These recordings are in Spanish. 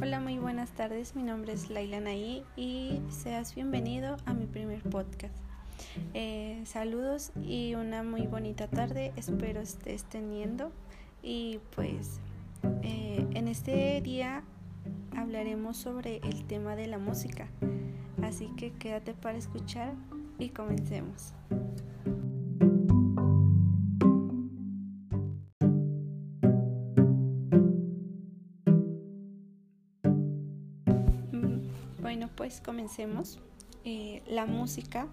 Hola, muy buenas tardes. Mi nombre es Laila Naí y seas bienvenido a mi primer podcast. Eh, saludos y una muy bonita tarde. Espero estés teniendo. Y pues eh, en este día hablaremos sobre el tema de la música. Así que quédate para escuchar y comencemos. Pues comencemos. Eh, la música,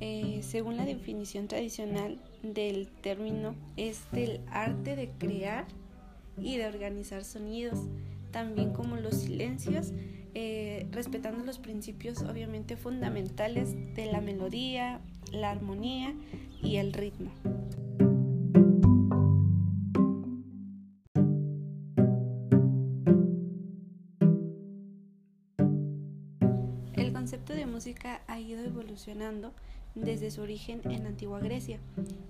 eh, según la definición tradicional del término, es del arte de crear y de organizar sonidos, también como los silencios, eh, respetando los principios obviamente fundamentales de la melodía, la armonía y el ritmo. Concepto de música ha ido evolucionando desde su origen en antigua Grecia.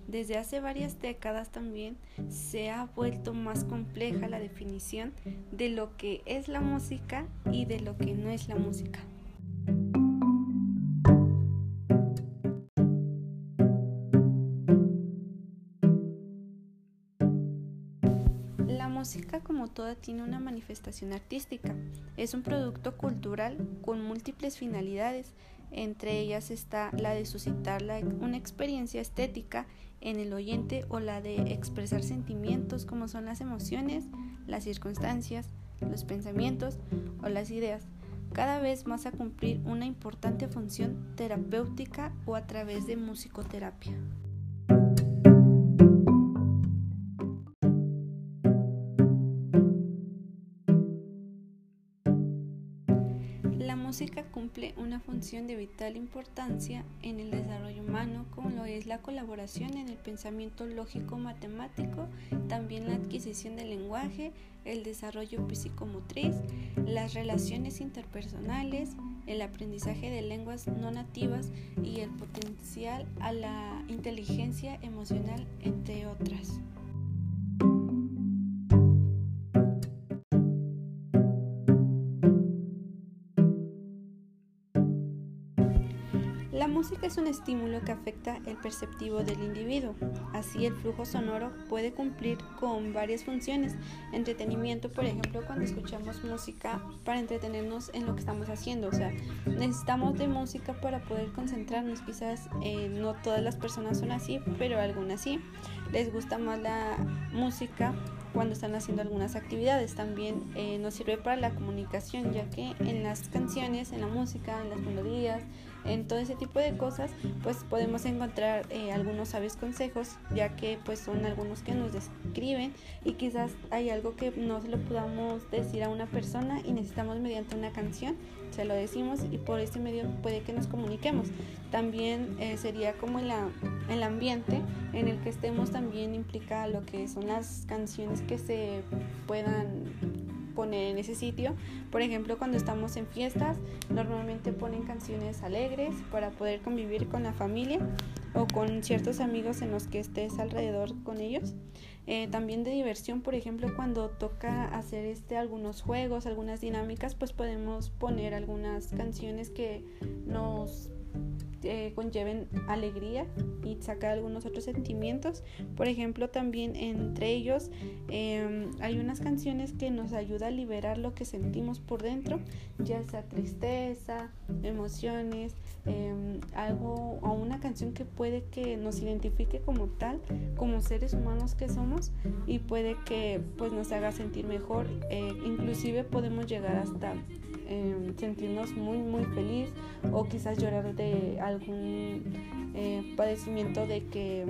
Desde hace varias décadas también se ha vuelto más compleja la definición de lo que es la música y de lo que no es la música. Toda tiene una manifestación artística. Es un producto cultural con múltiples finalidades. Entre ellas está la de suscitar una experiencia estética en el oyente o la de expresar sentimientos como son las emociones, las circunstancias, los pensamientos o las ideas, cada vez más a cumplir una importante función terapéutica o a través de musicoterapia. Música cumple una función de vital importancia en el desarrollo humano, como lo es la colaboración en el pensamiento lógico-matemático, también la adquisición del lenguaje, el desarrollo psicomotriz, las relaciones interpersonales, el aprendizaje de lenguas no nativas y el potencial a la inteligencia emocional, entre otras. Es un estímulo que afecta el perceptivo del individuo. Así el flujo sonoro puede cumplir con varias funciones. Entretenimiento, por ejemplo, cuando escuchamos música para entretenernos en lo que estamos haciendo. O sea, necesitamos de música para poder concentrarnos. Quizás eh, no todas las personas son así, pero algunas sí. Les gusta más la música cuando están haciendo algunas actividades. También eh, nos sirve para la comunicación, ya que en las canciones, en la música, en las melodías, en todo ese tipo de cosas, pues podemos encontrar eh, algunos sabios consejos, ya que pues son algunos que nos describen y quizás hay algo que no se lo podamos decir a una persona y necesitamos mediante una canción, se lo decimos y por este medio puede que nos comuniquemos. También eh, sería como el, el ambiente en el que estemos también implica lo que son las canciones que se puedan poner en ese sitio. Por ejemplo, cuando estamos en fiestas, normalmente ponen canciones alegres para poder convivir con la familia o con ciertos amigos en los que estés alrededor con ellos. Eh, también de diversión, por ejemplo, cuando toca hacer este algunos juegos, algunas dinámicas, pues podemos poner algunas canciones que nos eh, conlleven alegría y sacar algunos otros sentimientos. Por ejemplo, también entre ellos em, hay unas canciones que nos ayudan a liberar lo que sentimos por dentro, ya sea tristeza, emociones, em, algo o una canción que puede que nos identifique como tal, como seres humanos que somos y puede que pues nos haga sentir mejor. Eh, inclusive podemos llegar hasta Em, sentirnos muy muy feliz o quizás llorar de algún eh, padecimiento de que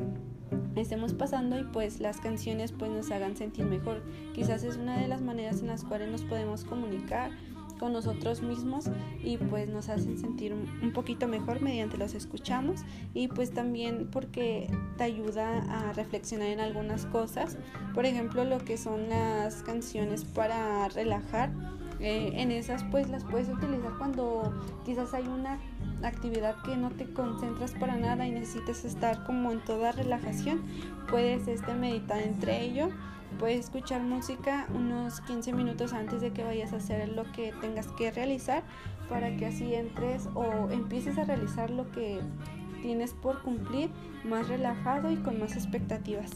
estemos pasando y pues las canciones pues nos hagan sentir mejor. Quizás es una de las maneras en las cuales nos podemos comunicar con nosotros mismos y pues nos hacen sentir un poquito mejor mediante los escuchamos. Y pues también porque te ayuda a reflexionar en algunas cosas. Por ejemplo lo que son las canciones para relajar eh, en esas pues las puedes utilizar cuando quizás hay una actividad que no te concentras para nada y necesitas estar como en toda relajación puedes este meditar entre ello puedes escuchar música unos 15 minutos antes de que vayas a hacer lo que tengas que realizar para que así entres o empieces a realizar lo que tienes por cumplir más relajado y con más expectativas.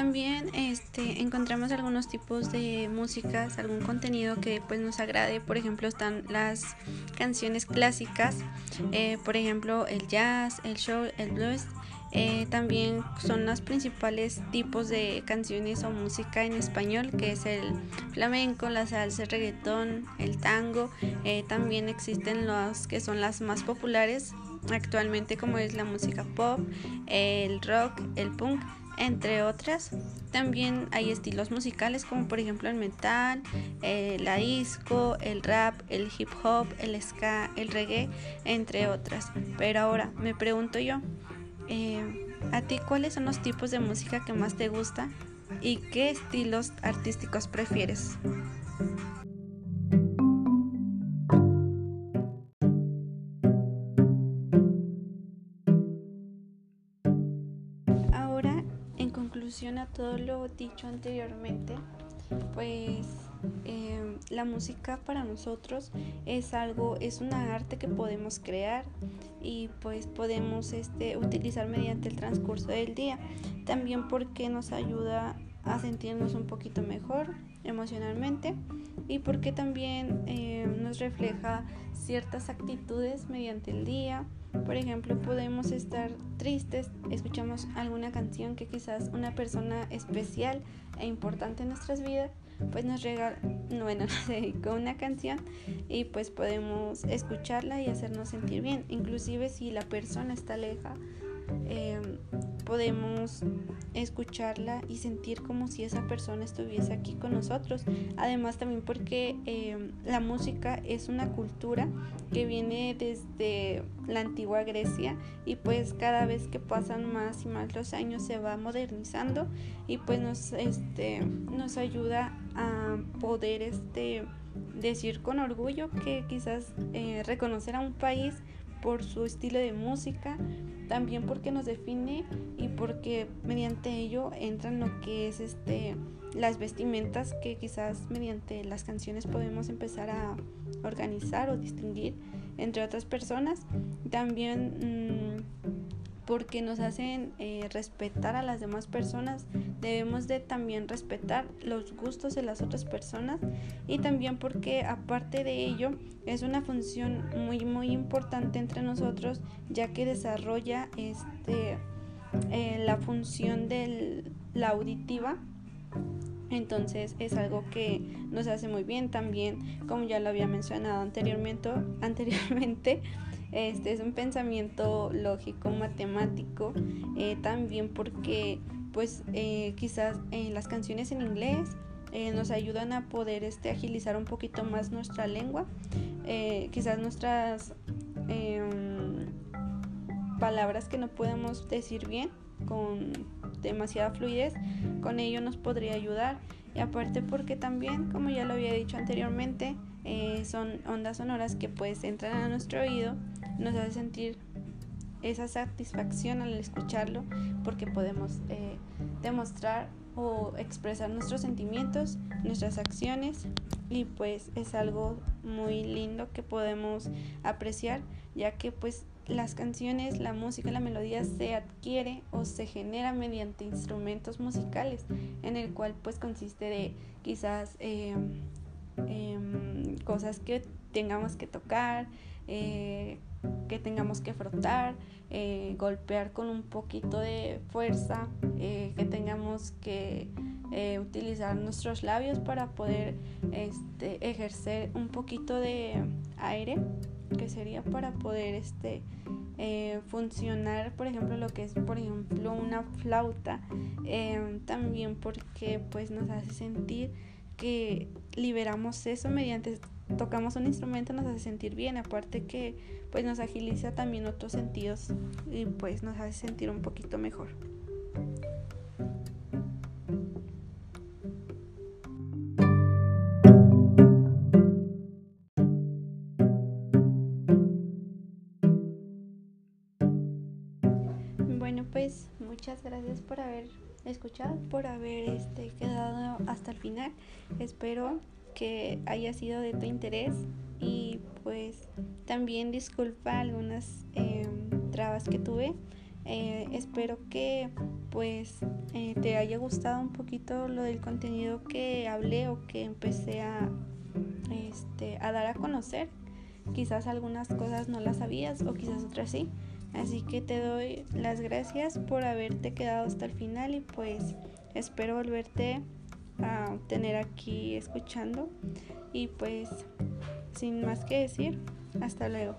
También este, encontramos algunos tipos de músicas, algún contenido que pues nos agrade. Por ejemplo, están las canciones clásicas, eh, por ejemplo, el jazz, el show, el blues. Eh, también son los principales tipos de canciones o música en español, que es el flamenco, la salsa, el reggaetón, el tango. Eh, también existen los que son las más populares actualmente, como es la música pop, el rock, el punk entre otras. También hay estilos musicales como por ejemplo el metal, eh, la disco, el rap, el hip hop, el ska, el reggae, entre otras. Pero ahora me pregunto yo, eh, ¿a ti cuáles son los tipos de música que más te gusta y qué estilos artísticos prefieres? Lo dicho anteriormente, pues em, la música para nosotros es algo, es una arte que podemos crear y pues podemos este, utilizar mediante el transcurso del día. También porque nos ayuda a sentirnos un poquito mejor emocionalmente y porque también em, nos refleja ciertas actitudes mediante el día por ejemplo, podemos estar tristes, escuchamos alguna canción que quizás una persona especial e importante en nuestras vidas pues nos regala, bueno, nos dedicó una canción y pues podemos escucharla y hacernos sentir bien. Inclusive si la persona está lejos Em, podemos escucharla y sentir como si esa persona estuviese aquí con nosotros. Además también porque em, la música es una cultura que viene desde la antigua Grecia y pues cada vez que pasan más y más los años se va modernizando y pues nos, este, nos ayuda a poder este, decir con orgullo que quizás eh, reconocer a un país por su estilo de música, también porque nos define y porque mediante ello entran lo que es este las vestimentas que quizás mediante las canciones podemos empezar a organizar o distinguir entre otras personas. También mm, porque nos hacen eh, respetar a las demás personas, debemos de también respetar los gustos de las otras personas y también porque aparte de ello es una función muy muy importante entre nosotros ya que desarrolla este eh, la función de la auditiva. Entonces es algo que nos hace muy bien. También, como ya lo había mencionado anteriormente, anteriormente este es un pensamiento lógico, matemático, eh, también porque pues eh, quizás en las canciones en inglés eh, nos ayudan a poder este, agilizar un poquito más nuestra lengua, quizás nuestras em, palabras que no podemos decir bien con demasiada fluidez, con ello nos podría ayudar. Y aparte porque también, como ya lo había dicho anteriormente, son ondas sonoras que pues entran a nuestro oído nos hace sentir esa satisfacción al escucharlo porque podemos eh, demostrar o expresar nuestros sentimientos, nuestras acciones y pues es algo muy lindo que podemos apreciar ya que pues las canciones, la música, la melodía se adquiere o se genera mediante instrumentos musicales en el cual pues consiste de quizás eh, em, cosas que tengamos que tocar, eh, que tengamos que frotar, eh, golpear con un poquito de fuerza, eh, que tengamos que eh, utilizar nuestros labios para poder este, ejercer un poquito de aire, que sería para poder este, funcionar, por ejemplo, lo que es, por ejemplo, una flauta, también porque pues nos hace sentir que liberamos eso mediante tocamos un instrumento nos hace sentir bien, aparte que pues nos agiliza también otros sentidos y pues nos hace sentir un poquito mejor. Bueno, pues muchas gracias por haber escuchado, por haber este, quedado hasta el final. Espero que haya sido de tu interés y pues también disculpa algunas em, trabas que tuve. Eh, espero que pues eh, te haya gustado un poquito lo del contenido que hablé o que empecé a, este, a dar a conocer. Quizás algunas cosas no las sabías o quizás otras sí. Así que te doy las gracias por haberte quedado hasta el final y pues espero volverte a tener aquí escuchando. Y pues sin más que decir, hasta luego.